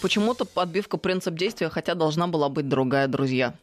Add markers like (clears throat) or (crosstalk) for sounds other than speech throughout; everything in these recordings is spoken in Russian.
Почему-то подбивка принцип действия, хотя должна была быть другая, друзья.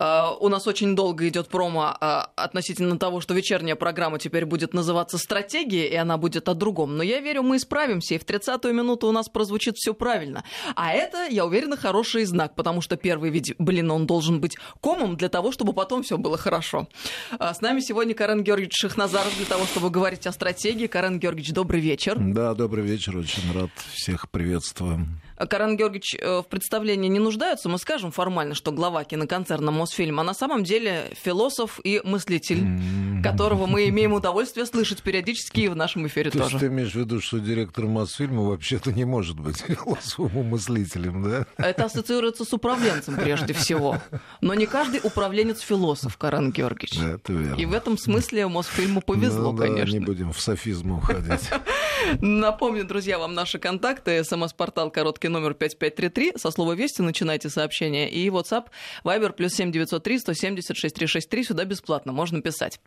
Uh, у нас очень долго идет промо uh, относительно того, что вечерняя программа теперь будет называться «Стратегия», и она будет о другом. Но я верю, мы справимся, и в 30-ю минуту у нас прозвучит все правильно. А это, я уверена, хороший знак, потому что первый ведь, блин, он должен быть комом для того, чтобы потом все было хорошо. Uh, с нами сегодня Карен Георгиевич Шахназаров для того, чтобы говорить о стратегии. Карен Георгиевич, добрый вечер. Да, добрый вечер, очень рад всех приветствую. Карен Георгиевич э, в представлении не нуждаются. Мы скажем формально, что глава киноконцерна «Мосфильм», а на самом деле философ и мыслитель, которого мы имеем удовольствие слышать периодически и в нашем эфире То тоже. ты имеешь в виду, что директор Мосфильма вообще-то не может быть (laughs) философом и мыслителем, да? Это ассоциируется с управленцем прежде всего. Но не каждый управленец философ, Карен Георгиевич. Да, это верно. И в этом смысле Мосфильму повезло, ну, да, конечно. не будем в софизм уходить. (laughs) Напомню, друзья, вам наши контакты. СМС-портал короткий номер 5533. Со слова «Вести» начинайте сообщение. И WhatsApp Viber плюс 7903 170 6363. Сюда бесплатно можно писать.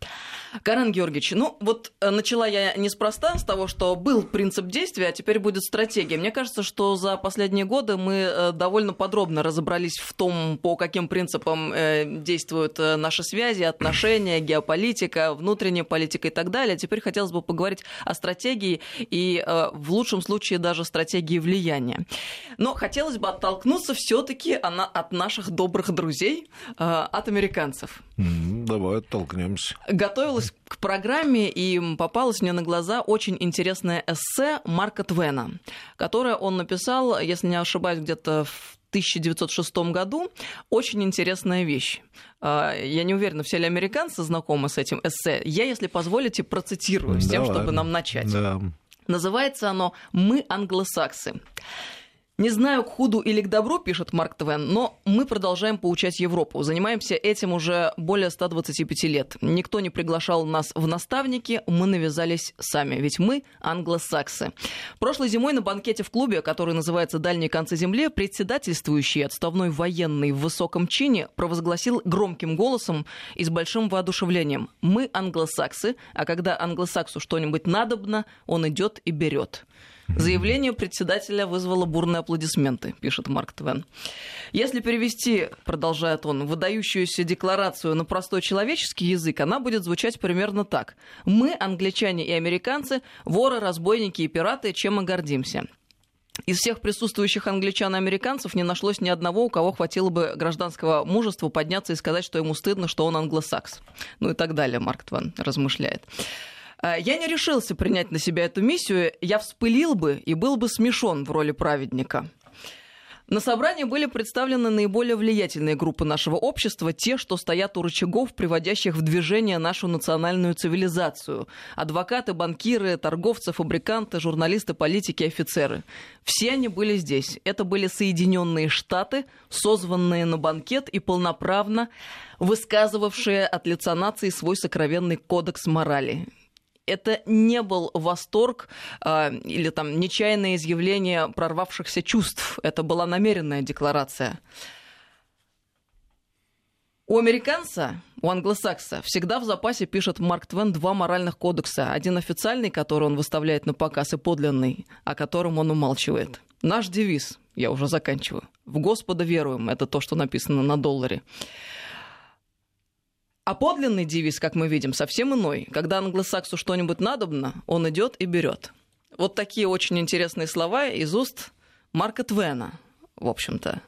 Карен Георгиевич, ну вот э, начала я неспроста с того, что был принцип действия, а теперь будет стратегия. Мне кажется, что за последние годы мы э, довольно подробно разобрались в том, по каким принципам э, действуют наши связи, отношения, геополитика, внутренняя политика и так далее. Теперь хотелось бы поговорить о стратегии и в лучшем случае даже стратегии влияния. Но хотелось бы оттолкнуться все-таки от наших добрых друзей, от американцев. Давай оттолкнемся. Готовилась к программе и попалась мне на глаза очень интересное эссе Марка Твена, которое он написал, если не ошибаюсь, где-то в 1906 году. Очень интересная вещь. Я не уверена, все ли американцы знакомы с этим эссе. Я, если позволите, процитирую с тем, Давай. чтобы нам начать. Да. Называется оно «Мы англосаксы». Не знаю, к худу или к добру, пишет Марк Твен, но мы продолжаем поучать Европу. Занимаемся этим уже более 125 лет. Никто не приглашал нас в наставники, мы навязались сами, ведь мы англосаксы. Прошлой зимой на банкете в клубе, который называется «Дальние концы земли», председательствующий отставной военный в высоком чине провозгласил громким голосом и с большим воодушевлением «Мы англосаксы, а когда англосаксу что-нибудь надобно, он идет и берет». Заявление председателя вызвало бурные аплодисменты, пишет Марк Твен. Если перевести, продолжает он, выдающуюся декларацию на простой человеческий язык, она будет звучать примерно так. Мы, англичане и американцы, воры, разбойники и пираты, чем мы гордимся. Из всех присутствующих англичан и американцев не нашлось ни одного, у кого хватило бы гражданского мужества подняться и сказать, что ему стыдно, что он англосакс. Ну и так далее, Марк Твен размышляет. Я не решился принять на себя эту миссию, я вспылил бы и был бы смешон в роли праведника. На собрании были представлены наиболее влиятельные группы нашего общества, те, что стоят у рычагов, приводящих в движение нашу национальную цивилизацию. Адвокаты, банкиры, торговцы, фабриканты, журналисты, политики, офицеры. Все они были здесь. Это были Соединенные Штаты, созванные на банкет и полноправно высказывавшие от лица нации свой сокровенный кодекс морали это не был восторг э, или там нечаянное изъявление прорвавшихся чувств. Это была намеренная декларация. У американца, у англосакса, всегда в запасе пишет Марк Твен два моральных кодекса. Один официальный, который он выставляет на показ, и подлинный, о котором он умалчивает. Наш девиз, я уже заканчиваю, «В Господа веруем» — это то, что написано на долларе. А подлинный девиз, как мы видим, совсем иной. Когда англосаксу что-нибудь надобно, он идет и берет. Вот такие очень интересные слова из уст Марка Твена, в общем-то,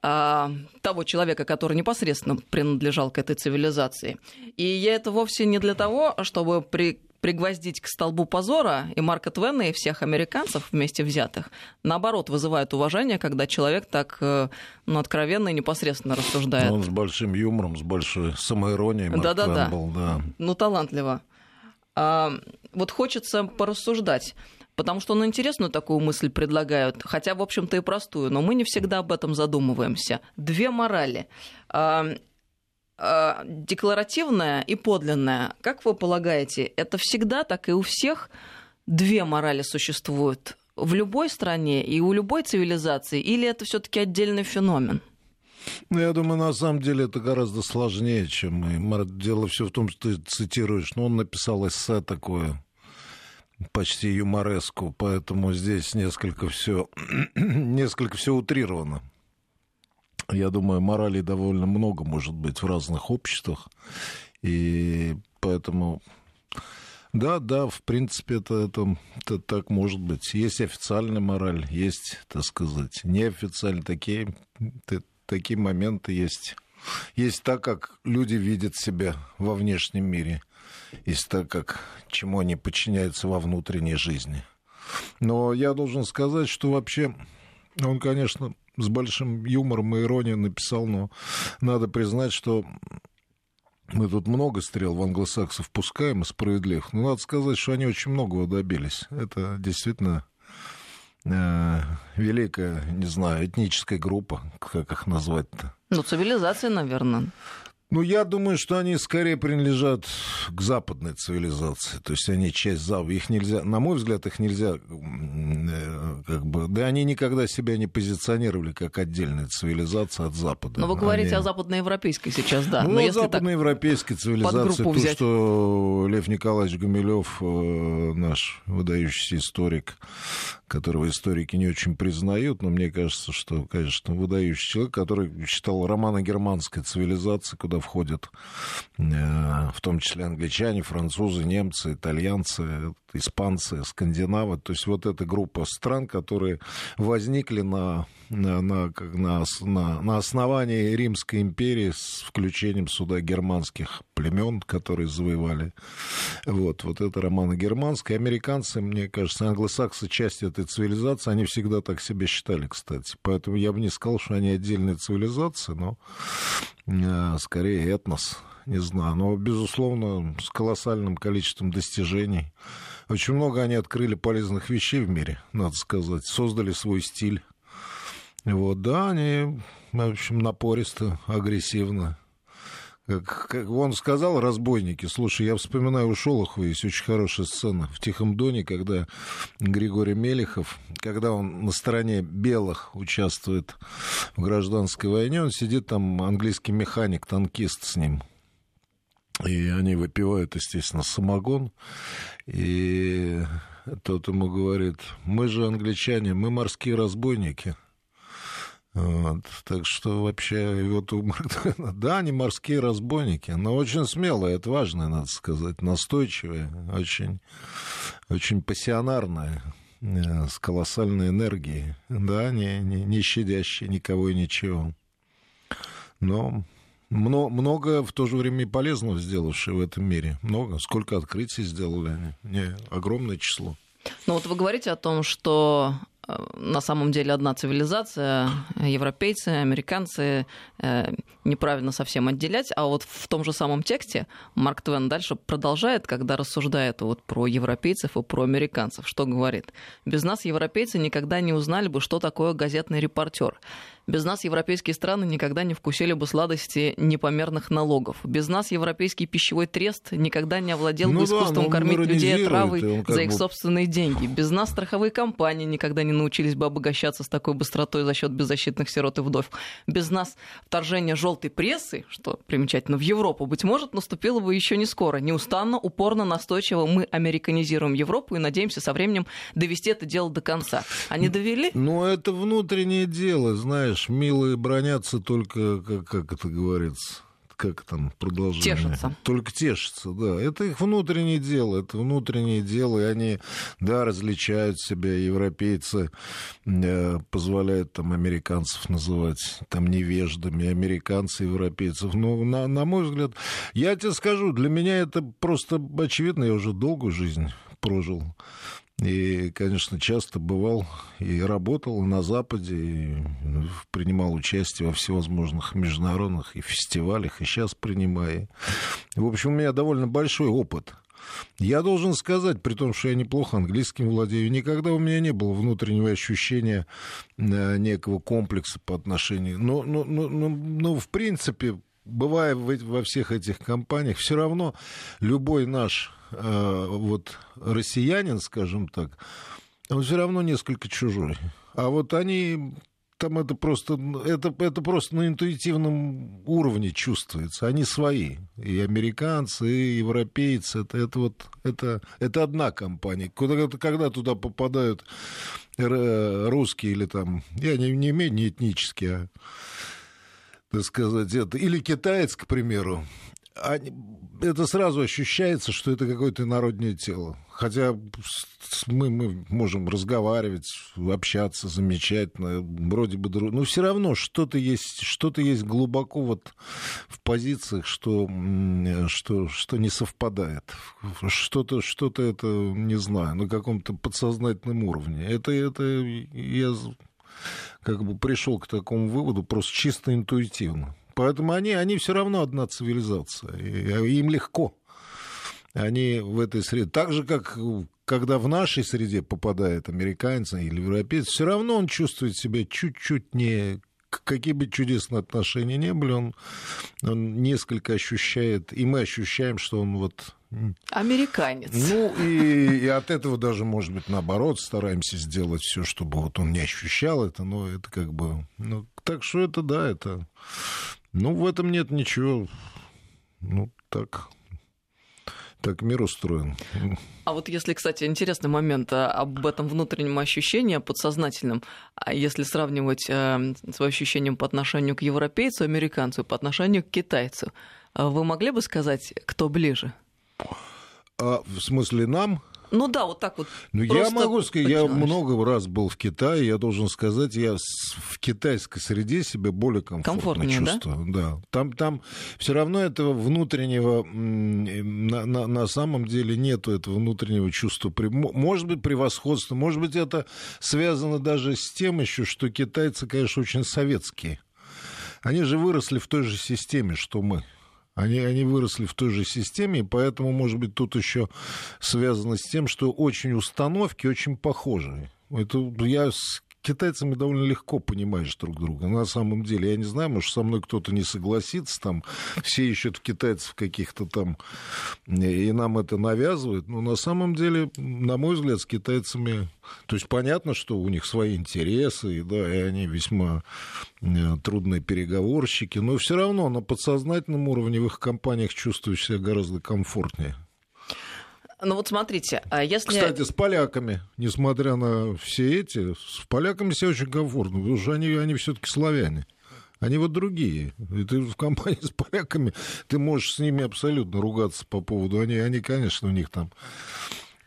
того человека, который непосредственно принадлежал к этой цивилизации. И я это вовсе не для того, чтобы при пригвоздить к столбу позора и Марка Твена, и всех американцев вместе взятых, наоборот, вызывает уважение, когда человек так ну, откровенно и непосредственно рассуждает. Он с большим юмором, с большой самоиронией. Марк Да-да-да. Твен был, да. Ну, талантливо. А, вот хочется порассуждать. Потому что он интересную такую мысль предлагают, хотя, в общем-то, и простую, но мы не всегда об этом задумываемся. Две морали декларативная и подлинная, как вы полагаете, это всегда так и у всех две морали существуют в любой стране и у любой цивилизации, или это все-таки отдельный феномен? Ну, я думаю, на самом деле это гораздо сложнее, чем мы. Дело все в том, что ты цитируешь. Ну, он написал эссе такое почти юмореску, поэтому здесь несколько все, (clears throat) несколько все утрировано. Я думаю, морали довольно много может быть в разных обществах, и поэтому да, да, в принципе, это, это, это так может быть. Есть официальная мораль, есть, так сказать, неофициальные такие, такие моменты есть. Есть так, как люди видят себя во внешнем мире, есть так, как чему они подчиняются во внутренней жизни. Но я должен сказать, что вообще он, конечно, с большим юмором и иронией написал, но надо признать, что мы тут много стрел в англосаксов пускаем, и справедливых. Но надо сказать, что они очень многого добились. Это действительно э, великая, не знаю, этническая группа, как их назвать-то. Ну, цивилизация, наверное. Ну, я думаю, что они скорее принадлежат к западной цивилизации. То есть они часть Запада. Их нельзя, на мой взгляд, их нельзя э, как бы... Да они никогда себя не позиционировали как отдельная цивилизация от Запада. Но вы говорите они... о западноевропейской сейчас, да. Ну, Но западноевропейской цивилизации, то, взять... что Лев Николаевич Гумилев, э, наш выдающийся историк, которого историки не очень признают, но мне кажется, что, конечно, выдающий человек, который считал романо-германской цивилизацией, куда входят э, в том числе англичане, французы, немцы, итальянцы, испанцы, скандинавы. То есть вот эта группа стран, которые возникли на, на, на, на, на, основании Римской империи с включением сюда германских племен, которые завоевали. Вот, вот это романо-германское. Американцы, мне кажется, англосаксы, часть этой цивилизации, они всегда так себя считали, кстати. Поэтому я бы не сказал, что они отдельная цивилизация, но э, скорее этнос не знаю, но, безусловно, с колоссальным количеством достижений. Очень много они открыли полезных вещей в мире, надо сказать, создали свой стиль. Вот, да, они, в общем, напористо, агрессивно. Как, как он сказал, разбойники. Слушай, я вспоминаю у Шолохова есть очень хорошая сцена в «Тихом доне», когда Григорий Мелехов, когда он на стороне белых участвует в гражданской войне, он сидит там, английский механик, танкист с ним – и они выпивают, естественно, самогон. И тот ему говорит, мы же англичане, мы морские разбойники. Вот, так что вообще вот у Мартына, да, они морские разбойники, но очень смелые, отважные, надо сказать, настойчивые, очень, очень пассионарные, э, с колоссальной энергией, да, не, не, не щадящие никого и ничего. Но много, много в то же время и полезного сделавшие в этом мире. Много. Сколько открытий сделали они. Не, огромное число. Ну вот вы говорите о том, что э, на самом деле одна цивилизация, европейцы, американцы, э, неправильно совсем отделять, а вот в том же самом тексте Марк Твен дальше продолжает, когда рассуждает вот про европейцев и про американцев, что говорит. Без нас европейцы никогда не узнали бы, что такое газетный репортер. Без нас европейские страны никогда не вкусили бы сладости непомерных налогов. Без нас европейский пищевой трест никогда не овладел ну бы да, искусством кормить людей травой за их бы... собственные деньги. Без нас страховые компании никогда не научились бы обогащаться с такой быстротой за счет беззащитных сирот и вдов. Без нас вторжение желтой прессы, что примечательно, в Европу, быть может, наступило бы еще не скоро. Неустанно, упорно, настойчиво мы американизируем Европу и надеемся со временем довести это дело до конца. Они довели? Ну, это внутреннее дело, знаешь знаешь, милые бронятся только, как, как это говорится, как там продолжение? Тешатся. Только тешатся, да. Это их внутреннее дело, это внутреннее дело, и они, да, различают себя, европейцы э, позволяют там американцев называть там невеждами, американцы европейцев. Но, на, на мой взгляд, я тебе скажу, для меня это просто очевидно, я уже долгую жизнь прожил и, конечно, часто бывал и работал на Западе, и ну, принимал участие во всевозможных международных и фестивалях, и сейчас принимаю. В общем, у меня довольно большой опыт. Я должен сказать, при том, что я неплохо английским владею, никогда у меня не было внутреннего ощущения э, некого комплекса по отношению. Но, но, но, но, но в принципе, бывая во всех этих компаниях, все равно любой наш э, вот россиянин, скажем так, он все равно несколько чужой. А вот они там это просто, это, это просто на интуитивном уровне чувствуется. Они свои. И американцы, и европейцы. Это, это вот, это, это одна компания. Когда, когда туда попадают русские или там, я не, не имею не этнические, а, так сказать, это, или китаец, к примеру, это сразу ощущается, что это какое-то народное тело. Хотя мы, мы можем разговаривать, общаться замечательно, вроде бы, но все равно что-то есть, что-то есть глубоко вот в позициях, что, что, что не совпадает. Что-то, что-то это, не знаю, на каком-то подсознательном уровне. Это, это я как бы пришел к такому выводу просто чисто интуитивно. Поэтому они, они все равно одна цивилизация. И им легко. Они в этой среде. Так же, как когда в нашей среде попадает американец или европеец, все равно он чувствует себя чуть-чуть не какие бы чудесные отношения не были, он, он несколько ощущает, и мы ощущаем, что он вот... Американец. Ну, и, и от этого даже, может быть, наоборот, стараемся сделать все, чтобы вот он не ощущал это, но это как бы... Ну, так что это, да, это ну, в этом нет ничего. Ну, так. Так мир устроен. А вот если, кстати, интересный момент а, об этом внутреннем ощущении, подсознательном, а если сравнивать э, свое ощущение по отношению к европейцу, американцу, по отношению к китайцу, а вы могли бы сказать, кто ближе? А, в смысле нам? Ну да, вот так вот. Ну я могу сказать, я много раз был в Китае, я должен сказать, я в китайской среде себя более комфортно чувствую. Да? да. Там, там все равно этого внутреннего, на, на, на самом деле нету этого внутреннего чувства. Может быть, превосходства, может быть, это связано даже с тем еще, что китайцы, конечно, очень советские. Они же выросли в той же системе, что мы. Они, они выросли в той же системе, и поэтому, может быть, тут еще связано с тем, что очень установки очень похожие. Это я с китайцами довольно легко понимаешь друг друга. На самом деле, я не знаю, может, со мной кто-то не согласится, там все ищут китайцев каких-то там, и нам это навязывают. Но на самом деле, на мой взгляд, с китайцами... То есть понятно, что у них свои интересы, и, да, и они весьма э, трудные переговорщики, но все равно на подсознательном уровне в их компаниях чувствуешь себя гораздо комфортнее. Ну вот смотрите, а если... Кстати, с поляками, несмотря на все эти, с поляками все очень комфортно, потому что они, они все-таки славяне. Они вот другие. И ты в компании с поляками, ты можешь с ними абсолютно ругаться по поводу... Они, они конечно, у них там...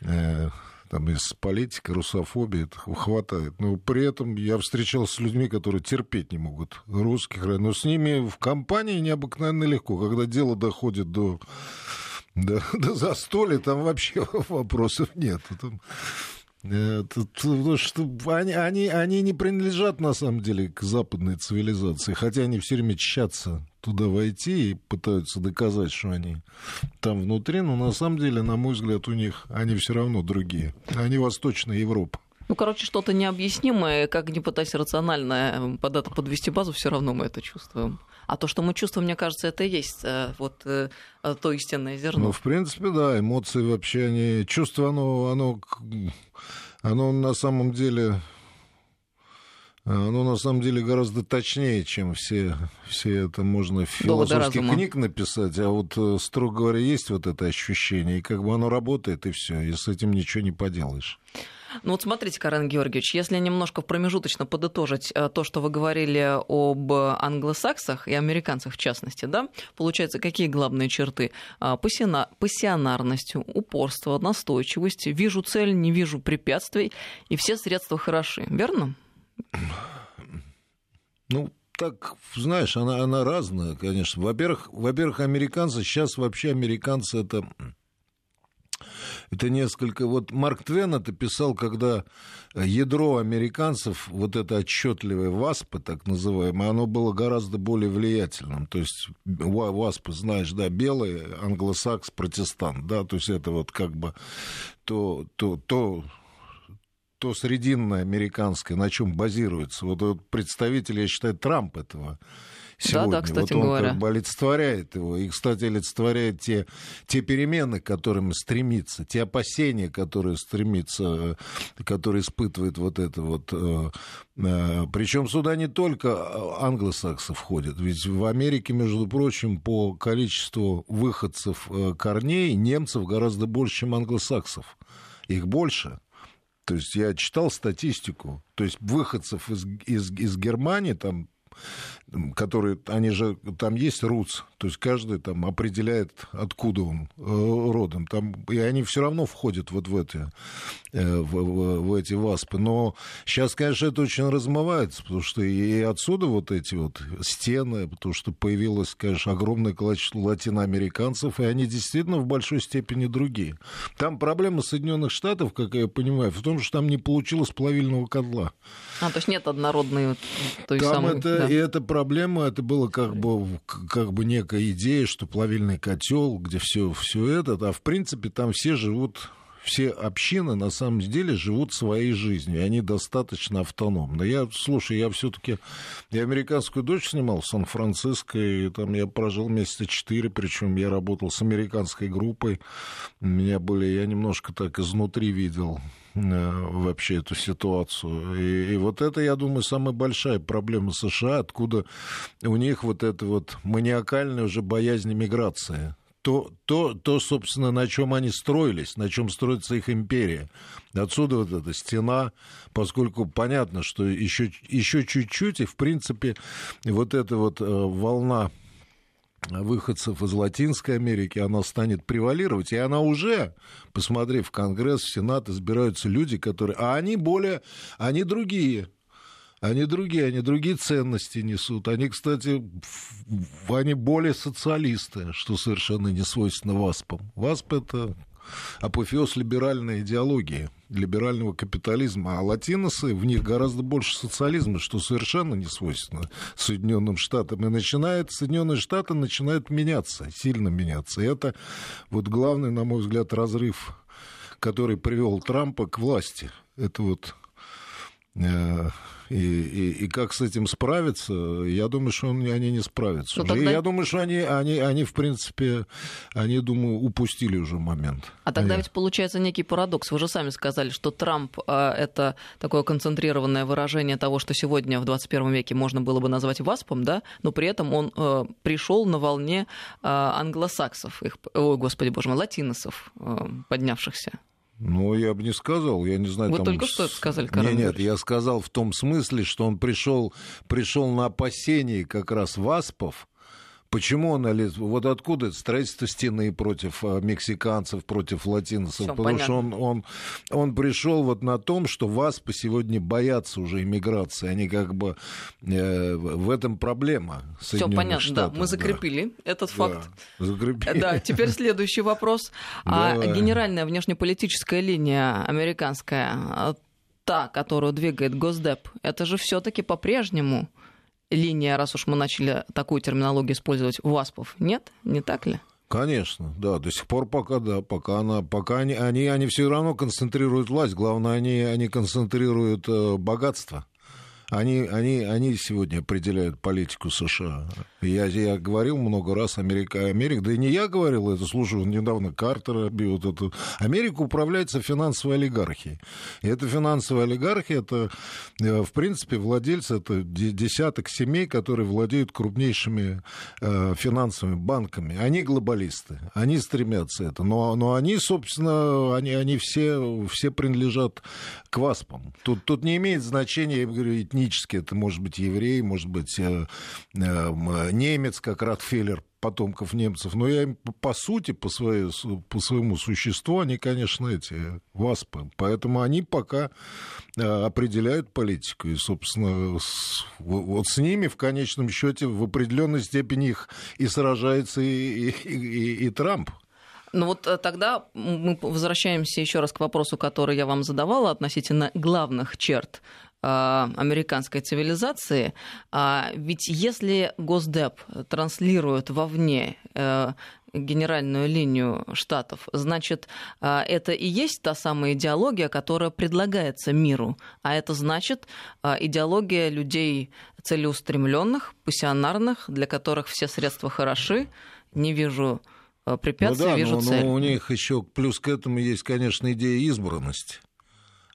Э, там из политики, русофобии это хватает. Но при этом я встречался с людьми, которые терпеть не могут русских. Но с ними в компании необыкновенно легко. Когда дело доходит до да, (laughs) да застолье там вообще (laughs) вопросов нет. Там, потому что они, они, они не принадлежат, на самом деле, к западной цивилизации, хотя они все время чатся туда войти и пытаются доказать, что они там внутри, но на самом деле, на мой взгляд, у них они все равно другие. Они Восточная Европа. Ну, короче, что-то необъяснимое, как не пытайся рационально под это подвести базу, все равно мы это чувствуем. А то, что мы чувствуем, мне кажется, это и есть э, вот э, то истинное зерно. Ну, в принципе, да, эмоции вообще, они... Чувство, оно, оно, оно на самом деле оно на самом деле гораздо точнее, чем все, все это можно в философских книг написать. А вот, э, строго говоря, есть вот это ощущение, и как бы оно работает, и все, и с этим ничего не поделаешь. Ну вот смотрите, Карен Георгиевич, если немножко промежуточно подытожить э, то, что вы говорили об англосаксах и американцах в частности, да, получается, какие главные черты? А, Пассиона... Пассионарность, упорство, настойчивость, вижу цель, не вижу препятствий, и все средства хороши, верно? Ну, так, знаешь, она, она разная, конечно. Во-первых, во-первых, американцы, сейчас вообще американцы это это несколько... Вот Марк Твен это писал, когда ядро американцев, вот это отчетливое ВАСПы, так называемое, оно было гораздо более влиятельным. То есть ВАСПы, знаешь, да, белый, англосакс, протестант, да, то есть это вот как бы то, то, то, то срединное американское, на чем базируется. Вот, вот представитель, я считаю, Трамп этого сегодня. Да, да, кстати вот он говоря. как бы олицетворяет его. И, кстати, олицетворяет те, те перемены, к которым стремится, те опасения, которые стремится, которые испытывает вот это вот. Э, э, Причем сюда не только англосаксы входят. Ведь в Америке, между прочим, по количеству выходцев э, корней немцев гораздо больше, чем англосаксов. Их больше. То есть я читал статистику. То есть выходцев из, из, из Германии там которые, они же, там есть РУЦ, то есть каждый там определяет, откуда он э, родом, там, и они все равно входят вот в эти, э, в, в, в эти ВАСПы, но сейчас, конечно, это очень размывается, потому что и отсюда вот эти вот стены, потому что появилось, конечно, огромное количество латиноамериканцев, и они действительно в большой степени другие. Там проблема Соединенных Штатов, как я понимаю, в том, что там не получилось плавильного котла. А, то есть нет однородной той там самой... Это, да. И эта проблема, это было как бы, как бы некая идея, что плавильный котел, где все, все это, а в принципе там все живут все общины на самом деле живут своей жизнью, и они достаточно автономны. Я, слушай, я все-таки я американскую дочь снимал в Сан-Франциско, и там я прожил месяца четыре, причем я работал с американской группой. У меня были, я немножко так изнутри видел вообще эту ситуацию. И, и вот это, я думаю, самая большая проблема США, откуда у них вот это вот маниакальная уже боязнь миграции. То, то, то, собственно, на чем они строились, на чем строится их империя. Отсюда вот эта стена, поскольку понятно, что еще, еще чуть-чуть, и, в принципе, вот эта вот э, волна выходцев из Латинской Америки, она станет превалировать. И она уже, посмотрев в Конгресс, в Сенат, избираются люди, которые... А они более... Они другие. Они другие, они другие ценности несут. Они, кстати, они более социалисты, что совершенно не свойственно ВАСПам. ВАСП — это апофеоз либеральной идеологии, либерального капитализма, а латиносы, в них гораздо больше социализма, что совершенно не свойственно Соединенным Штатам. И начинает, Соединенные Штаты начинают меняться, сильно меняться. И это вот главный, на мой взгляд, разрыв, который привел Трампа к власти. Это вот и, и, и как с этим справиться, я думаю, что они не справятся. Ну, тогда... Я думаю, что они, они, они, в принципе, они, думаю, упустили уже момент. А тогда они... ведь получается некий парадокс. Вы же сами сказали, что Трамп а, это такое концентрированное выражение того, что сегодня в 21 веке можно было бы назвать ВАСПом, да, но при этом он а, пришел на волне а, англосаксов, их, ой, господи боже мой, латиносов, поднявшихся. Ну, я бы не сказал, я не знаю. Вы там... только что это сказали, Карен Нет, нет, я сказал в том смысле, что он пришел, пришел на опасении как раз васпов, Почему он вот откуда строительство стены против а, мексиканцев, против латинцев? Всё, Потому понятно. что он, он, он пришел вот на том, что ВАСПы сегодня боятся уже иммиграции. Они как бы э, в этом проблема. Все понятно, Штатов, да. Мы закрепили да. этот факт. Да, закрепили. Да, теперь следующий вопрос. А генеральная внешнеполитическая линия американская, а, та, которую двигает Госдеп, это же все-таки по-прежнему линия, раз уж мы начали такую терминологию использовать, ВАСПов, нет? Не так ли? Конечно, да, до сих пор пока, да, пока она, пока они, они, они все равно концентрируют власть, главное, они, они концентрируют э, богатство. Они, они, они сегодня определяют политику США. Я, я говорил много раз, Америка, Америка, да и не я говорил, это слушал недавно Картера, вот это. Америка управляется финансовой олигархией. И эта финансовая олигархия, это, э, в принципе, владельцы, это десяток семей, которые владеют крупнейшими э, финансовыми банками. Они глобалисты, они стремятся это. Но, но они, собственно, они, они все, все принадлежат к ВАСПам. Тут, тут не имеет значения, я говорю, этнически. Это может быть еврей, может быть э, э, немец, как Ротфеллер, потомков немцев, но я им по сути, по, своей, по своему существу, они, конечно, эти ВАСПы. Поэтому они пока э, определяют политику. И, собственно, с, вот с ними в конечном счете в определенной степени их и сражается и, и, и, и Трамп. Ну вот тогда мы возвращаемся еще раз к вопросу, который я вам задавала относительно главных черт американской цивилизации. А, ведь если Госдеп транслирует вовне э, генеральную линию штатов, значит, а, это и есть та самая идеология, которая предлагается миру. А это значит идеология людей целеустремленных, пассионарных, для которых все средства хороши. Не вижу препятствий, ну да, вижу но, цель. Но у них еще плюс к этому есть, конечно, идея избранности.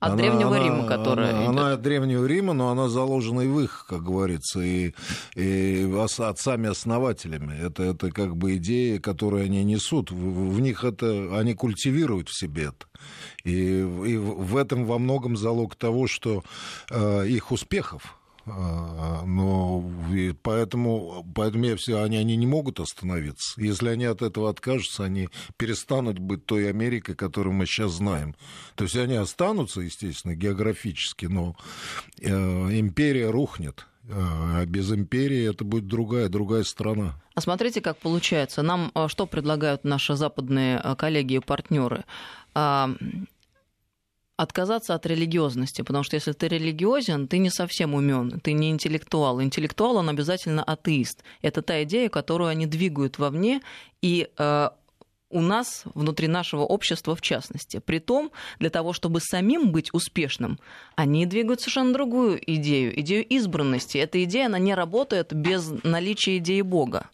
От она, Древнего она, Рима, которая. Она, она от Древнего Рима, но она заложена и в их, как говорится, и, и отцами-основателями. Это, это как бы идеи, которые они несут. В, в них это они культивируют в себе это. И, и в этом во многом залог того, что э, их успехов а, но поэтому, поэтому я все, они, они не могут остановиться. Если они от этого откажутся, они перестанут быть той Америкой, которую мы сейчас знаем. То есть они останутся, естественно, географически, но э, империя рухнет. А без империи это будет другая, другая страна. А смотрите, как получается. Нам а, что предлагают наши западные а, коллеги и партнеры? Отказаться от религиозности, потому что если ты религиозен, ты не совсем умен, ты не интеллектуал. Интеллектуал, он обязательно атеист. Это та идея, которую они двигают вовне, и э, у нас, внутри нашего общества в частности. Притом, для того, чтобы самим быть успешным, они двигают совершенно другую идею, идею избранности. Эта идея, она не работает без наличия идеи Бога.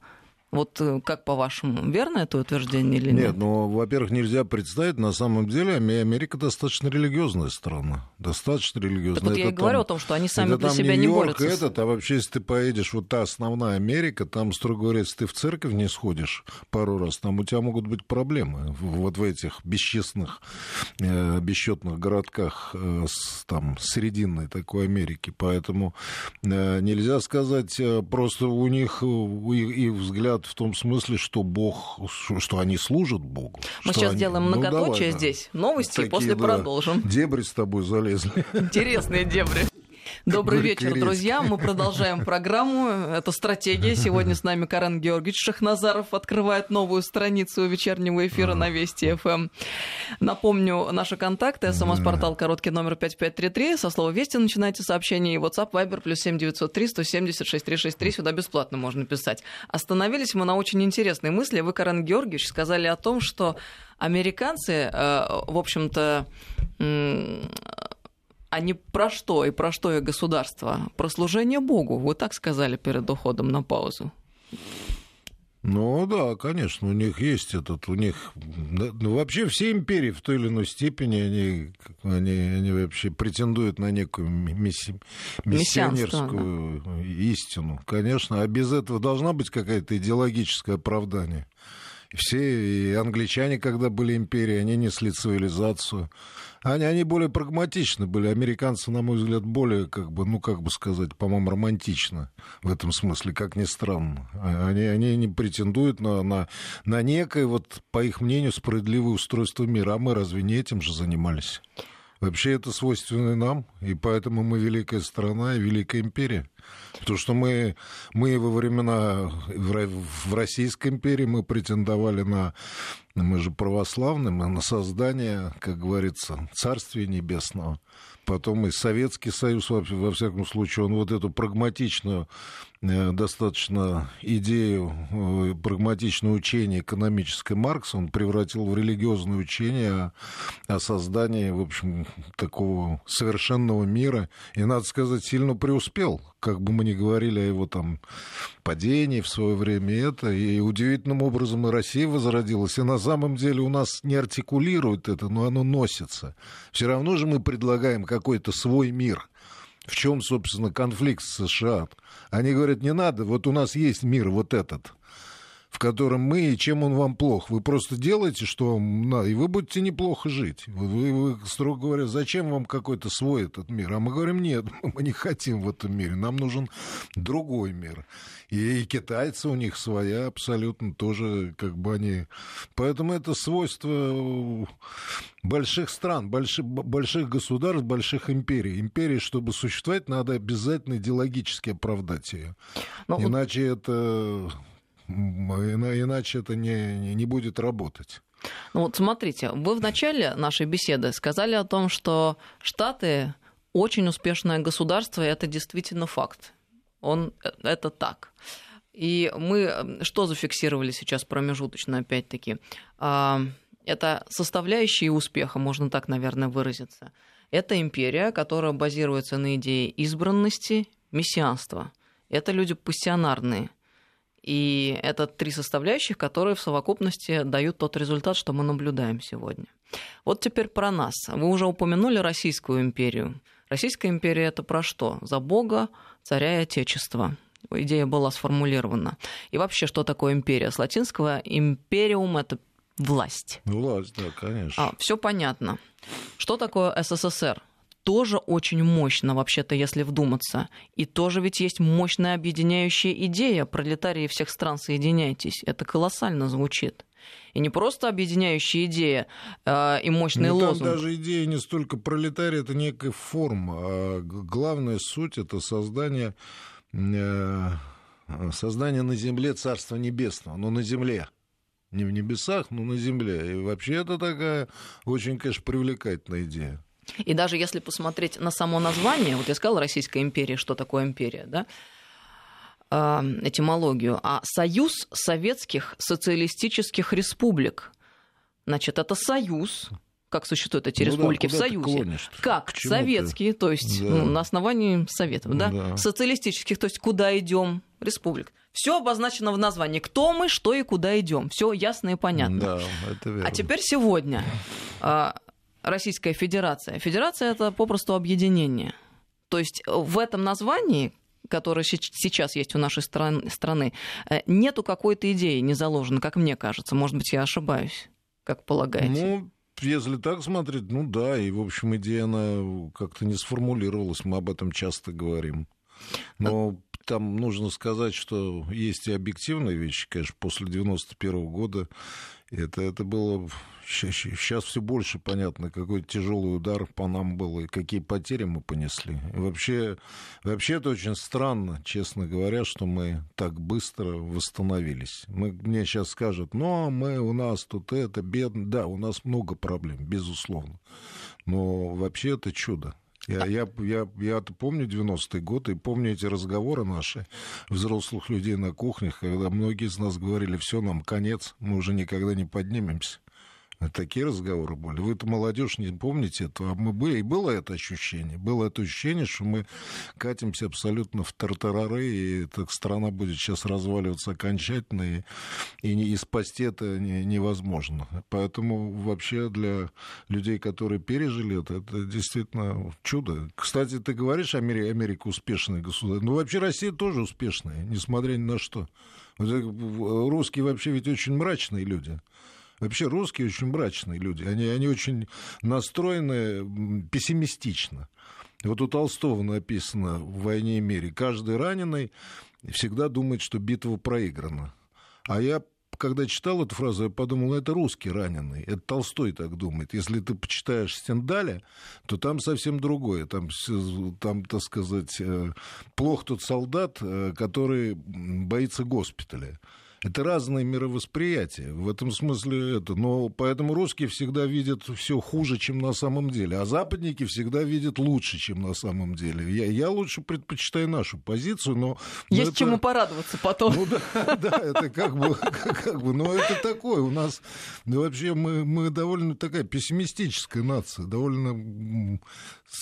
Вот э, как по-вашему, верно это утверждение или нет? Нет, ну, во-первых, нельзя представить, на самом деле Америка достаточно религиозная страна. Достаточно религиозная. Так вот это я и там, говорю о том, что они сами для себя не борются. этот, а вообще, если ты поедешь, вот та основная Америка, там, строго говоря, если ты в церковь не сходишь пару раз, там у тебя могут быть проблемы. Вот в этих бесчестных, э, бесчетных городках э, с, там, срединной такой Америки. Поэтому э, нельзя сказать, э, просто у них э, их взгляд в том смысле, что Бог, что они служат Богу. Мы сейчас они... делаем многоточие ну, здесь. Новости, Такие, после да, продолжим. Дебри с тобой залезли. Интересные дебри. Добрый вечер, друзья. Мы продолжаем программу. Это «Стратегия». Сегодня с нами Карен Георгиевич Шахназаров открывает новую страницу вечернего эфира на Вести ФМ. Эм. Напомню, наши контакты. СМС-портал короткий номер 5533. Со слова «Вести» начинайте сообщение. И WhatsApp, Viber, плюс 7903 170 6363. Сюда бесплатно можно писать. Остановились мы на очень интересной мысли. Вы, Карен Георгиевич, сказали о том, что американцы, э, в общем-то, а не про что и про что и государство? Про служение Богу. Вы так сказали перед уходом на паузу. Ну да, конечно, у них есть этот, у них ну, вообще все империи в той или иной степени они, они, они вообще претендуют на некую мисси, миссионерскую да. истину, конечно, а без этого должна быть какая-то идеологическое оправдание. Все и англичане, когда были империей, они несли цивилизацию. Они, они более прагматичны были. Американцы, на мой взгляд, более, как бы, ну, как бы сказать, по-моему, романтично в этом смысле, как ни странно. Они, они не претендуют на, на, на некое, вот, по их мнению, справедливое устройство мира. А мы разве не этим же занимались? Вообще это свойственно нам, и поэтому мы великая страна и великая империя. Потому что мы, мы во времена в Российской империи мы претендовали на, мы же православные, на создание, как говорится, Царствия Небесного потом и Советский Союз, во всяком случае, он вот эту прагматичную достаточно идею, э, прагматичное учение экономическое Маркса он превратил в религиозное учение о создании, в общем, такого совершенного мира. И, надо сказать, сильно преуспел, как бы мы ни говорили о его там падении в свое время это. И удивительным образом и Россия возродилась. И на самом деле у нас не артикулирует это, но оно носится. Все равно же мы предлагаем какой-то свой мир. В чем, собственно, конфликт с США? Они говорят, не надо, вот у нас есть мир вот этот в котором мы, и чем он вам плох. Вы просто делаете, что вам надо, и вы будете неплохо жить. Вы, вы, строго говоря, зачем вам какой-то свой этот мир? А мы говорим, нет, (laughs) мы не хотим в этом мире, нам нужен другой мир. И, и китайцы у них своя абсолютно тоже, как бы они... Поэтому это свойство больших стран, больших, больших государств, больших империй. Империи, чтобы существовать, надо обязательно идеологически оправдать ее. Но... Иначе это Иначе это не, не будет работать. Ну вот смотрите, вы в начале нашей беседы сказали о том, что Штаты очень успешное государство, и это действительно факт. Он, э, это так. И мы что зафиксировали сейчас промежуточно, опять-таки? А, это составляющие успеха, можно так, наверное, выразиться. Это империя, которая базируется на идее избранности, мессианства. Это люди пассионарные. И это три составляющих, которые в совокупности дают тот результат, что мы наблюдаем сегодня. Вот теперь про нас. Вы уже упомянули Российскую империю. Российская империя это про что? За Бога, царя и Отечества. Идея была сформулирована. И вообще, что такое империя? С латинского империум это власть. Власть, да, конечно. А, все понятно. Что такое СССР? Тоже очень мощно, вообще-то, если вдуматься. И тоже ведь есть мощная объединяющая идея «Пролетарии всех стран, соединяйтесь». Это колоссально звучит. И не просто объединяющая идея э, и мощный ну, лозунг. Там даже идея не столько пролетария, это некая форма. А главная суть — это создание, э, создание на земле Царства Небесного, но на земле. Не в небесах, но на земле. И вообще это такая очень, конечно, привлекательная идея. И даже если посмотреть на само название, вот я сказала Российская империя, что такое империя, да, а, этимологию, а Союз Советских Социалистических Республик. Значит, это союз, как существуют эти ну республики да, в Союзе, как советские, то есть да. ну, на основании Советов, да? да, социалистических, то есть куда идем, республик. Все обозначено в названии. Кто мы, что и куда идем. Все ясно и понятно. Да, это верно. А теперь сегодня. Российская Федерация. Федерация это попросту объединение. То есть в этом названии, которое сейчас есть у нашей страны, э, нету какой-то идеи не заложено, как мне кажется. Может быть, я ошибаюсь, как полагаете? Ну, если так смотреть, ну да, и, в общем, идея, она как-то не сформулировалась, мы об этом часто говорим. Но там нужно сказать, что есть и объективные вещи, конечно, после 91 года это, это было... Сейчас все больше понятно, какой тяжелый удар по нам был и какие потери мы понесли. Вообще, вообще это очень странно, честно говоря, что мы так быстро восстановились. Мы, мне сейчас скажут, ну, а мы, у нас тут это, бедно. Да, у нас много проблем, безусловно. Но вообще это чудо. Я, я, я, я помню 90-й год и помню эти разговоры наши, взрослых людей на кухнях, когда многие из нас говорили, все, нам конец, мы уже никогда не поднимемся. Такие разговоры были. Вы-то молодежь не помните этого, а мы были, и было это ощущение. Было это ощущение, что мы катимся абсолютно в тартарары, и эта страна будет сейчас разваливаться окончательно, и, и, и спасти это не, невозможно. Поэтому вообще для людей, которые пережили это, это действительно чудо. Кстати, ты говоришь, Америка, Америка успешное государство. Ну, вообще Россия тоже успешная, несмотря ни на что. Русские вообще ведь очень мрачные люди. Вообще русские очень мрачные люди. Они, они очень настроены пессимистично. Вот у Толстого написано в «Войне и мире». Каждый раненый всегда думает, что битва проиграна. А я когда читал эту фразу, я подумал, это русский раненый. Это Толстой так думает. Если ты почитаешь Стендаля, то там совсем другое. Там, там так сказать, э, плох тот солдат, э, который боится госпиталя. Это разные мировосприятия. В этом смысле это. Но поэтому русские всегда видят все хуже, чем на самом деле. А западники всегда видят лучше, чем на самом деле. Я, я лучше предпочитаю нашу позицию, но... Есть это... чему порадоваться потом. Ну да, (laughs) да, это как бы, (laughs) как бы, но это такое. У нас ну, вообще мы, мы довольно такая пессимистическая нация, довольно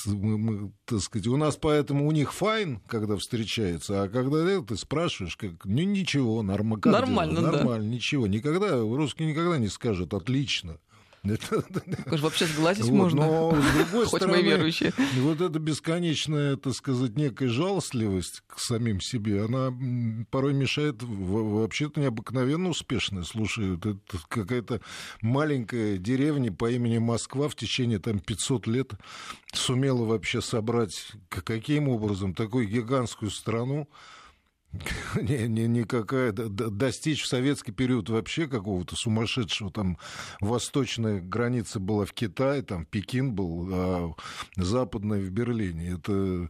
мы, мы, так сказать, у нас поэтому у них файн, когда встречается, а когда ты спрашиваешь, как, ну ничего, норм, как нормально, дела? нормально, ничего, никогда русский никогда не скажет отлично. (laughs) Как вообще сглазить вот, можно? Но, с другой Хоть стороны, мы верующие. вот эта бесконечная, так сказать, некая жалостливость к самим себе, она порой мешает вообще-то необыкновенно успешной. Слушай, это какая-то маленькая деревня по имени Москва в течение там 500 лет сумела вообще собрать каким образом такую гигантскую страну, (laughs) не, не, никакая, достичь в советский период вообще какого-то сумасшедшего, там восточная граница была в Китае, там Пекин был, а западная в Берлине. Это,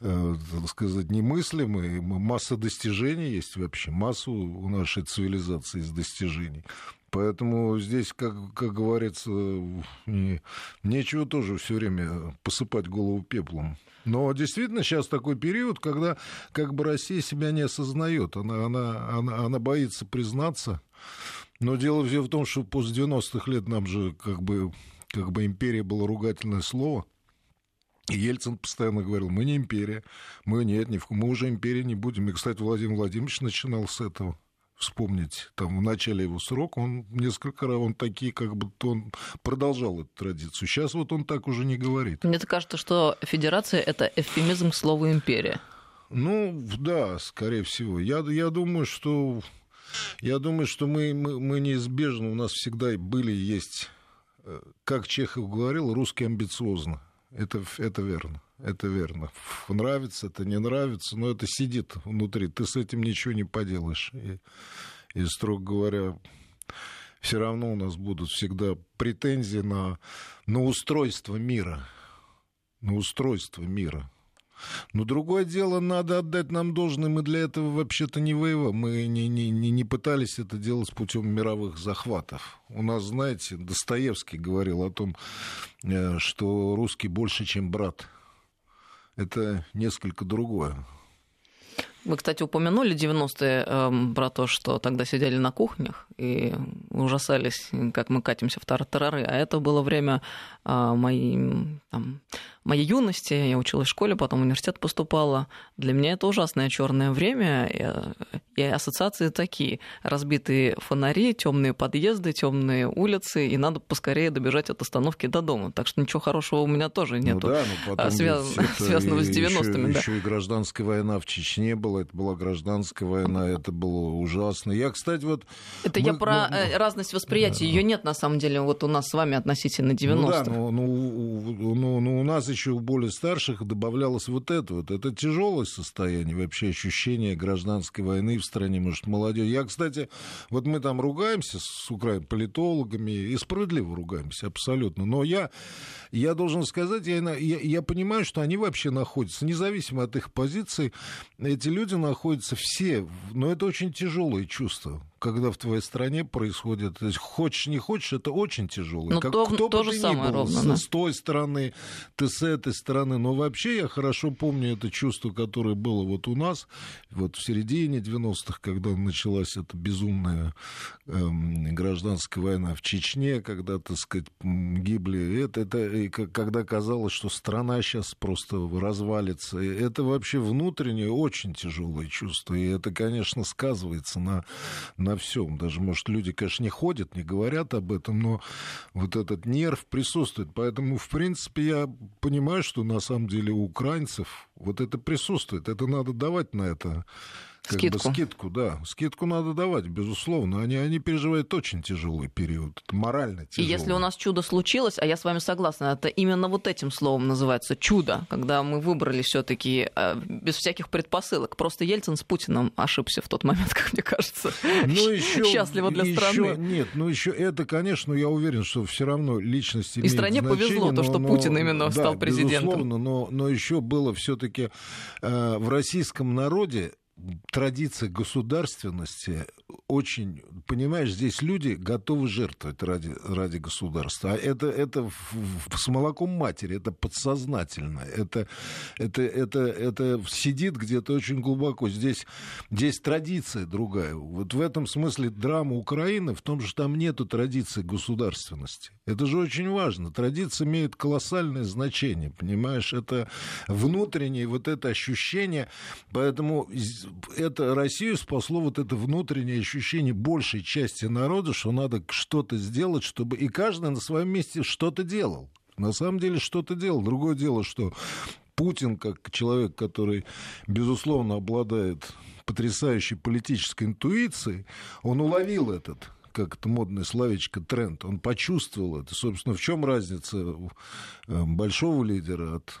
так сказать, немыслимо, масса достижений есть вообще, массу у нашей цивилизации из достижений. Поэтому здесь, как, как говорится, не, нечего тоже все время посыпать голову пеплом. Но действительно сейчас такой период, когда как бы Россия себя не осознает. Она, она, она, она боится признаться. Но дело все в том, что после 90-х лет нам же как бы, как бы империя было ругательное слово. И Ельцин постоянно говорил, мы не империя, мы нет, мы уже империя не будем. И, кстати, Владимир Владимирович начинал с этого вспомнить, там, в начале его срока, он несколько раз, он такие, как бы, он продолжал эту традицию. Сейчас вот он так уже не говорит. Мне кажется, что федерация — это эвфемизм слова «империя». Ну, да, скорее всего. Я, я думаю, что... Я думаю, что мы, мы, мы неизбежно, у нас всегда были и есть, э, как Чехов говорил, русский амбициозно. Это, это верно. Это верно. Нравится, это не нравится, но это сидит внутри. Ты с этим ничего не поделаешь. И, и строго говоря, все равно у нас будут всегда претензии на, на устройство мира. На устройство мира. Но другое дело, надо отдать нам должное, мы для этого вообще-то не воевали. Мы не, не, не, не пытались это делать путем мировых захватов. У нас, знаете, Достоевский говорил о том, э, что русский больше, чем брат. Это несколько другое. Вы, кстати, упомянули 90-е э, эм, про то, что тогда сидели на кухнях и ужасались, как мы катимся в тартарары. А это было время э, моей там, моей юности, я училась в школе, потом в университет поступала. Для меня это ужасное черное время, и, ассоциации такие. Разбитые фонари, темные подъезды, темные улицы, и надо поскорее добежать от остановки до дома. Так что ничего хорошего у меня тоже нет, ну, да, а, связ... связанного с 90-ми. Еще, да. еще и гражданская война в Чечне была, это была гражданская война, это было ужасно. Я, кстати, вот... Это мы, я про мы... Э, разность восприятия, ее нет на самом деле вот у нас с вами относительно 90-х. Ну да, ну, ну, ну, ну у нас еще у более старших добавлялось вот это вот. Это тяжелое состояние, вообще ощущение гражданской войны в стране, может, молодежь. Я, кстати, вот мы там ругаемся с украин политологами, и справедливо ругаемся, абсолютно. Но я, я должен сказать, я, я, я понимаю, что они вообще находятся, независимо от их позиций, эти люди находятся все, но это очень тяжелое чувство когда в твоей стране происходит, то есть хочешь не хочешь, это очень тяжело. Но как, то, кто то бы же самое ни был, ровно, да? с той стороны, ты с этой стороны. Но вообще я хорошо помню это чувство, которое было вот у нас, вот в середине 90-х, когда началась эта безумная эм, гражданская война в Чечне, когда, так сказать, гибли. Это, это, и когда казалось, что страна сейчас просто развалится. И это вообще внутреннее очень тяжелое чувство. И это, конечно, сказывается на, на всем. Даже, может, люди, конечно, не ходят, не говорят об этом, но вот этот нерв присутствует. Поэтому, в принципе, я понимаю, что на самом деле у украинцев вот это присутствует. Это надо давать на это как скидку. Бы скидку, да. Скидку надо давать, безусловно. Они, они переживают очень тяжелый период, морально тяжелый. И если у нас чудо случилось, а я с вами согласна, это именно вот этим словом называется чудо, когда мы выбрали все таки э, без всяких предпосылок. Просто Ельцин с Путиным ошибся в тот момент, (laughs) как мне кажется. Ну, еще, Счастливо для еще, страны. Нет, ну еще это, конечно, я уверен, что все равно личность имеет И стране значение, повезло но, то, что но, Путин именно да, стал президентом. Безусловно, но, но еще было все-таки э, в российском народе традиция государственности очень, понимаешь, здесь люди готовы жертвовать ради, ради государства. А это, это с молоком матери, это подсознательно, это, это, это, это сидит где-то очень глубоко. Здесь, здесь традиция другая. Вот в этом смысле драма Украины в том, что там нету традиции государственности. Это же очень важно. Традиция имеет колоссальное значение, понимаешь? Это внутреннее вот это ощущение. Поэтому это Россию спасло вот это внутреннее ощущение большей части народа, что надо что-то сделать, чтобы и каждый на своем месте что-то делал. На самом деле что-то делал. Другое дело, что Путин, как человек, который, безусловно, обладает потрясающей политической интуицией, он уловил этот как это модное словечко, тренд, он почувствовал это. Собственно, в чем разница э, большого лидера от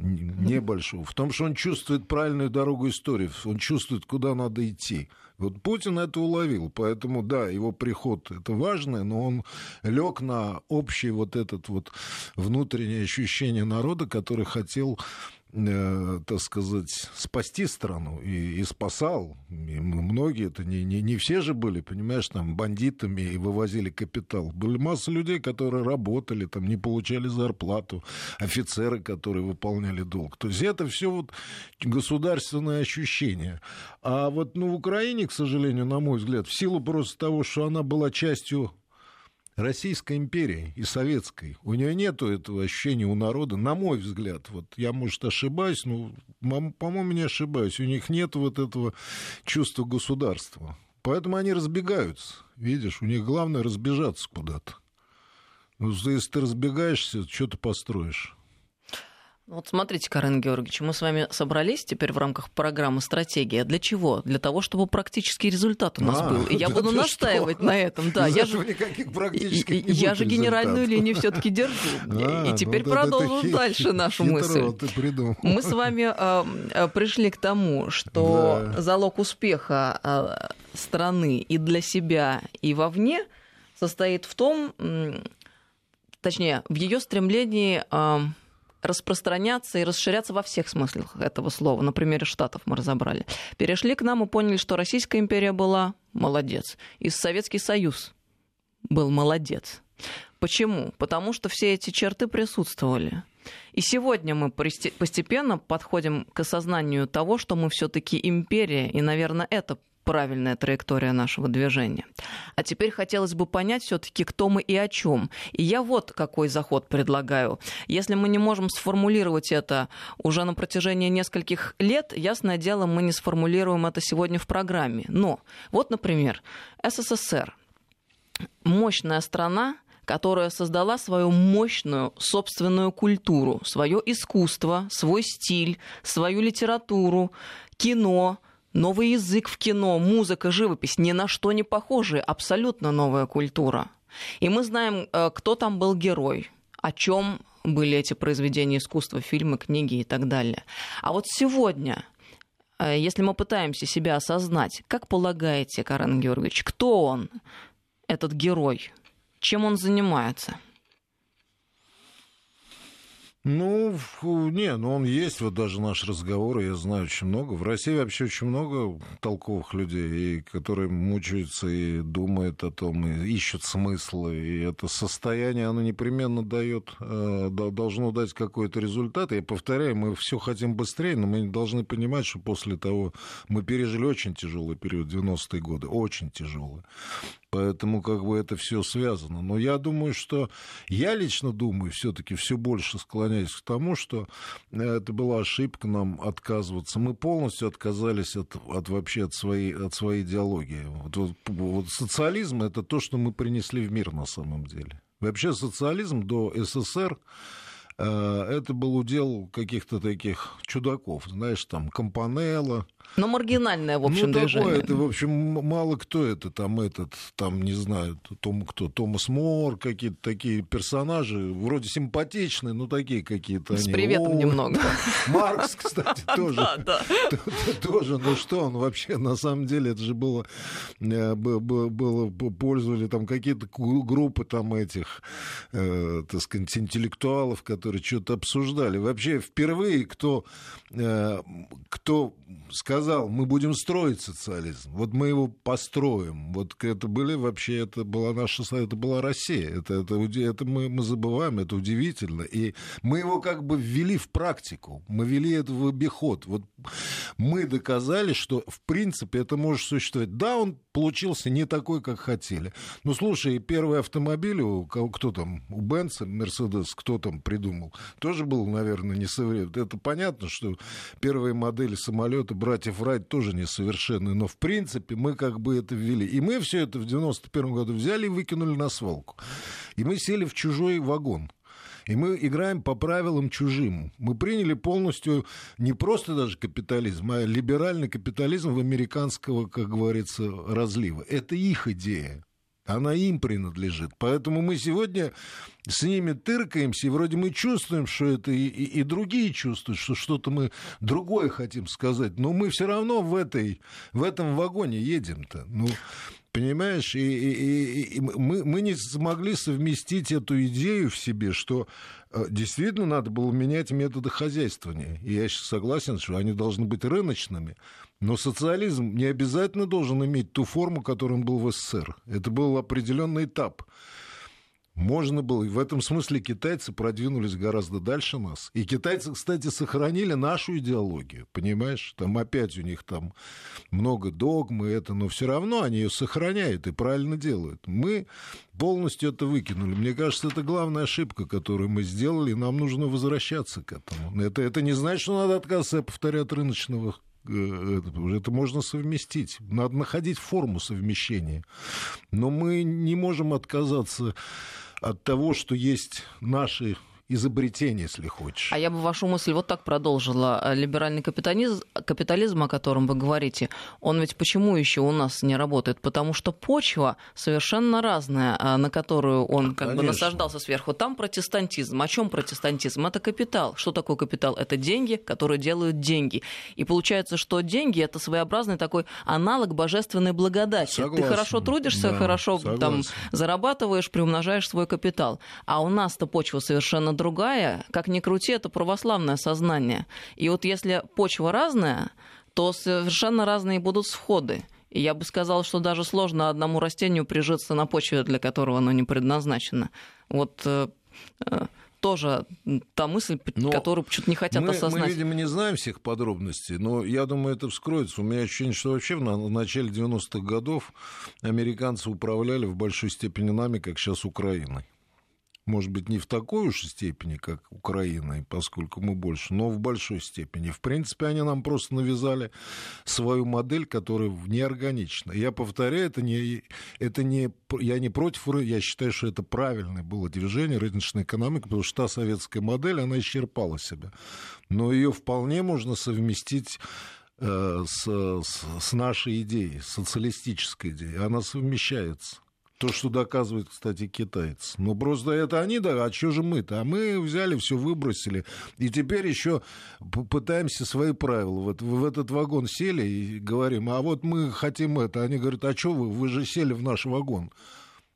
небольшого, в том, что он чувствует правильную дорогу истории, он чувствует, куда надо идти. Вот Путин это уловил, поэтому, да, его приход это важно, но он лег на общее вот этот вот внутреннее ощущение народа, который хотел э, так сказать, спасти страну и, и спасал. И многие, это не, не, не все же были, понимаешь, там бандитами и вывозили капитал. Были масса людей, которые работали, там не получали зарплату, офицеры, которые выполняли долг. То есть это все вот государственное ощущение. А вот ну, в Украине, к сожалению, на мой взгляд, в силу просто того, что она была частью Российской империи и Советской. У нее нет этого ощущения у народа, на мой взгляд. Вот я, может, ошибаюсь, но, по-моему, не ошибаюсь. У них нет вот этого чувства государства. Поэтому они разбегаются. Видишь, у них главное разбежаться куда-то. Ну, если ты разбегаешься, что ты построишь? Вот смотрите, Карен Георгиевич, мы с вами собрались теперь в рамках программы «Стратегия». Для чего? Для того, чтобы практический результат у нас а, был. И я буду настаивать что? на этом. Да, я же, никаких практических я же генеральную линию все таки держу. (laughs) А, и теперь ну, продолжу да, дальше хит, нашу мысль. Мы с вами э, пришли к тому, что да. залог успеха э, страны и для себя, и вовне состоит в том, точнее, в ее стремлении... Э, распространяться и расширяться во всех смыслах этого слова. На примере Штатов мы разобрали. Перешли к нам и поняли, что Российская империя была молодец. И Советский Союз был молодец. Почему? Потому что все эти черты присутствовали. И сегодня мы постепенно подходим к осознанию того, что мы все-таки империя, и, наверное, это правильная траектория нашего движения. А теперь хотелось бы понять все-таки, кто мы и о чем. И я вот какой заход предлагаю. Если мы не можем сформулировать это уже на протяжении нескольких лет, ясное дело, мы не сформулируем это сегодня в программе. Но вот, например, СССР. Мощная страна, которая создала свою мощную собственную культуру, свое искусство, свой стиль, свою литературу, кино, Новый язык в кино, музыка, живопись ни на что не похожи, абсолютно новая культура. И мы знаем, э, кто там был герой, о чем были эти произведения искусства, фильмы, книги и так далее. А вот сегодня, э, если мы пытаемся себя осознать, как полагаете, Карен Георгиевич, кто он, этот герой, чем он занимается? Ну, не, ну он есть, вот даже наш разговор, я знаю очень много. В России вообще очень много толковых людей, и которые мучаются и думают о том, и ищут смыслы. И это состояние, оно непременно дает, э, должно дать какой-то результат. Я повторяю, мы все хотим быстрее, но мы должны понимать, что после того мы пережили очень тяжелый период, 90-е годы, очень тяжелый. Поэтому как бы это все связано. Но я думаю, что я лично думаю, все-таки все больше склоняюсь к тому, что э, это была ошибка нам отказываться. Мы полностью отказались от, от вообще от своей, от своей идеологии. Вот, вот, вот социализм это то, что мы принесли в мир на самом деле. Вообще социализм до СССР это был удел каких-то таких чудаков, знаешь, там Компанелло, но маргинальное, в общем, ну, движение. Такое, это, в общем, мало кто это, там, этот, там, не знаю, Том, кто, Томас Мор, какие-то такие персонажи, вроде симпатичные, но такие какие-то С они. приветом О, немного. Маркс, кстати, (laughs) тоже. (laughs) Тоже, ну что он вообще, на самом деле, это же было, э, было, пользовали там какие-то группы там этих, э, так сказать, интеллектуалов, которые что-то обсуждали. Вообще, впервые кто, э, кто сказал, мы будем строить социализм, вот мы его построим. Вот это были вообще, это была наша, это была Россия. Это, это, это мы, мы забываем, это удивительно. И мы его как бы ввели в практику, мы ввели это в обиход. Вот мы доказали, что в принципе это может существовать. Да, он получился не такой, как хотели. Ну, слушай, первый автомобиль, у, кто там, у Бенца, Мерседес, кто там придумал, тоже был, наверное, несовременный. Это понятно, что первые модели самолета братьев Райт тоже несовершенные, но в принципе мы как бы это ввели. И мы все это в 91 году взяли и выкинули на свалку. И мы сели в чужой вагон. И мы играем по правилам чужим. Мы приняли полностью не просто даже капитализм, а либеральный капитализм в американского, как говорится, разлива. Это их идея. Она им принадлежит. Поэтому мы сегодня с ними тыркаемся, и вроде мы чувствуем, что это и, и, и другие чувствуют, что что-то мы другое хотим сказать. Но мы все равно в, этой, в этом вагоне едем-то. Ну, Понимаешь? И, и, и, мы, мы не смогли совместить эту идею в себе, что э, действительно надо было менять методы хозяйствования. И я сейчас согласен, что они должны быть рыночными. Но социализм не обязательно должен иметь ту форму, которой он был в СССР. Это был определенный этап. Можно было. И в этом смысле китайцы продвинулись гораздо дальше нас. И китайцы, кстати, сохранили нашу идеологию. Понимаешь? Там опять у них там много догмы, это, но все равно они ее сохраняют и правильно делают. Мы полностью это выкинули. Мне кажется, это главная ошибка, которую мы сделали, и нам нужно возвращаться к этому. Это, это не значит, что надо отказываться, я повторяю, от рыночного э, это можно совместить. Надо находить форму совмещения. Но мы не можем отказаться от того, что есть наши изобретение, если хочешь. А я бы вашу мысль вот так продолжила. Либеральный капитализм, капитализм, о котором вы говорите, он ведь почему еще у нас не работает? Потому что почва совершенно разная, а, на которую он как Конечно. бы насаждался сверху. Там протестантизм. О чем протестантизм? Это капитал. Что такое капитал? Это деньги, которые делают деньги. И получается, что деньги это своеобразный такой аналог божественной благодати. Согласен. Ты хорошо трудишься, да, хорошо согласен. там зарабатываешь, приумножаешь свой капитал. А у нас-то почва совершенно другая, как ни крути, это православное сознание. И вот если почва разная, то совершенно разные будут сходы. И я бы сказал, что даже сложно одному растению прижиться на почве, для которого оно не предназначено. Вот э, э, тоже та мысль, но которую почему-то не хотят мы, осознать. Мы, видимо, не знаем всех подробностей, но я думаю, это вскроется. У меня ощущение, что вообще в, в начале 90-х годов американцы управляли в большой степени нами, как сейчас Украиной может быть, не в такой уж степени, как Украина, поскольку мы больше, но в большой степени. В принципе, они нам просто навязали свою модель, которая неорганична. Я повторяю, это не, это не, я не против, я считаю, что это правильное было движение рыночной экономики, потому что та советская модель, она исчерпала себя. Но ее вполне можно совместить э, с, с, с нашей идеей, социалистической идеей. Она совмещается. То, что доказывает, кстати, китайцы. Ну, просто это они, да, а что же мы-то? А мы взяли, все выбросили. И теперь еще пытаемся свои правила. Вот в этот вагон сели и говорим, а вот мы хотим это. Они говорят, а что вы? Вы же сели в наш вагон.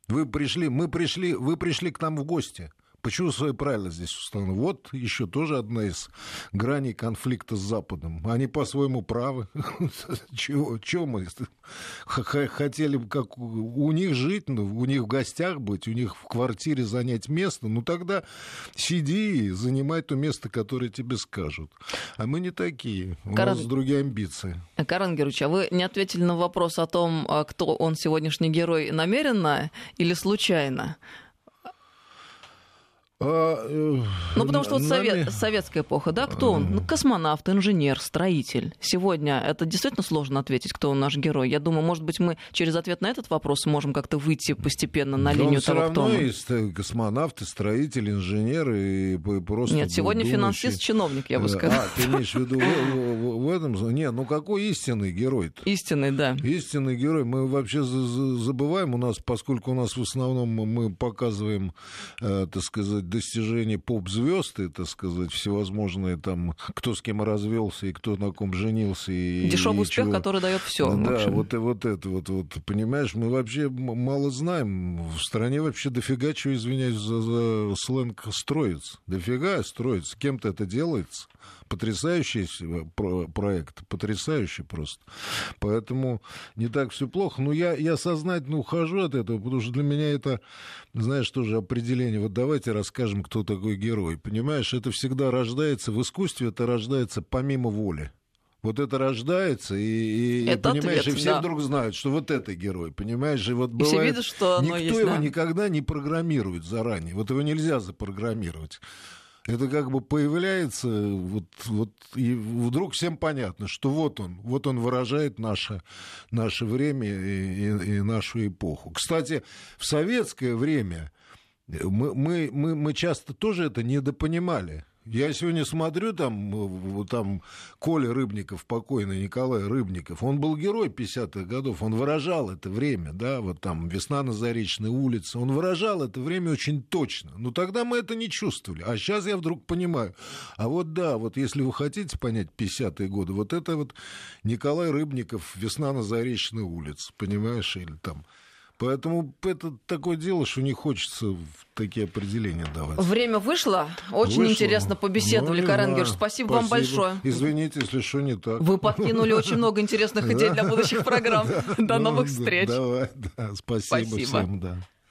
Вы пришли, мы пришли, вы пришли к нам в гости. Почему свои правила здесь установлены? Вот еще тоже одна из граней конфликта с Западом. Они по-своему правы. (laughs) чего, чего мы хотели как у них жить, ну, у них в гостях быть, у них в квартире занять место? Ну тогда сиди и занимай то место, которое тебе скажут. А мы не такие. У Каран... нас другие амбиции. Карен Герович, а вы не ответили на вопрос о том, а кто он сегодняшний герой намеренно или случайно? А, э, ну, потому что вот совет, советская эпоха, да, кто он? Ну, космонавт, инженер, строитель. Сегодня это действительно сложно ответить, кто он наш герой. Я думаю, может быть, мы через ответ на этот вопрос можем как-то выйти постепенно на линию Но того, кто он. есть э, космонавт, и строитель, инженер, и просто... Нет, сегодня думающий... финансист, чиновник, я бы э, сказал. А, ты имеешь в виду в, в, этом? Не, ну какой истинный герой -то? Истинный, да. Истинный герой. Мы вообще забываем у нас, поскольку у нас в основном мы показываем, так сказать, достижения поп-звезд, и, так сказать, всевозможные там, кто с кем развелся и кто на ком женился. И, Дешевый и успех, чего. который дает все. Да, вот, вот это вот, вот, понимаешь, мы вообще мало знаем. В стране вообще дофига чего, извиняюсь за, за сленг, строится. Дофига строится. Кем-то это делается потрясающий проект, потрясающий просто. Поэтому не так все плохо. Но я, я сознательно ухожу от этого, потому что для меня это, знаешь, тоже определение. Вот давайте расскажем, кто такой герой. Понимаешь, это всегда рождается, в искусстве это рождается помимо воли. Вот это рождается, и, и это понимаешь, ответ, и все да. вдруг знают, что вот это герой, понимаешь, и вот бывает, и все видят, что никто есть, его да. никогда не программирует заранее, вот его нельзя запрограммировать это как бы появляется, вот, вот, и вдруг всем понятно, что вот он, вот он выражает наше, наше время и, и, и нашу эпоху. Кстати, в советское время мы, мы, мы, мы часто тоже это недопонимали. Я сегодня смотрю, там, там Коля Рыбников, покойный Николай Рыбников, он был герой 50-х годов, он выражал это время, да, вот там «Весна на Заречной улице», он выражал это время очень точно. Но тогда мы это не чувствовали. А сейчас я вдруг понимаю. А вот да, вот если вы хотите понять 50-е годы, вот это вот Николай Рыбников «Весна на Заречной улице», понимаешь, или там Поэтому это такое дело, что не хочется такие определения давать. Время вышло. Очень вышло. интересно побеседовали, ну, Карен Георгиевич. Спасибо, спасибо вам большое. Извините, если что не так. Вы подкинули очень много интересных (laughs) идей для будущих программ. До новых встреч. Давай, да, спасибо всем, да.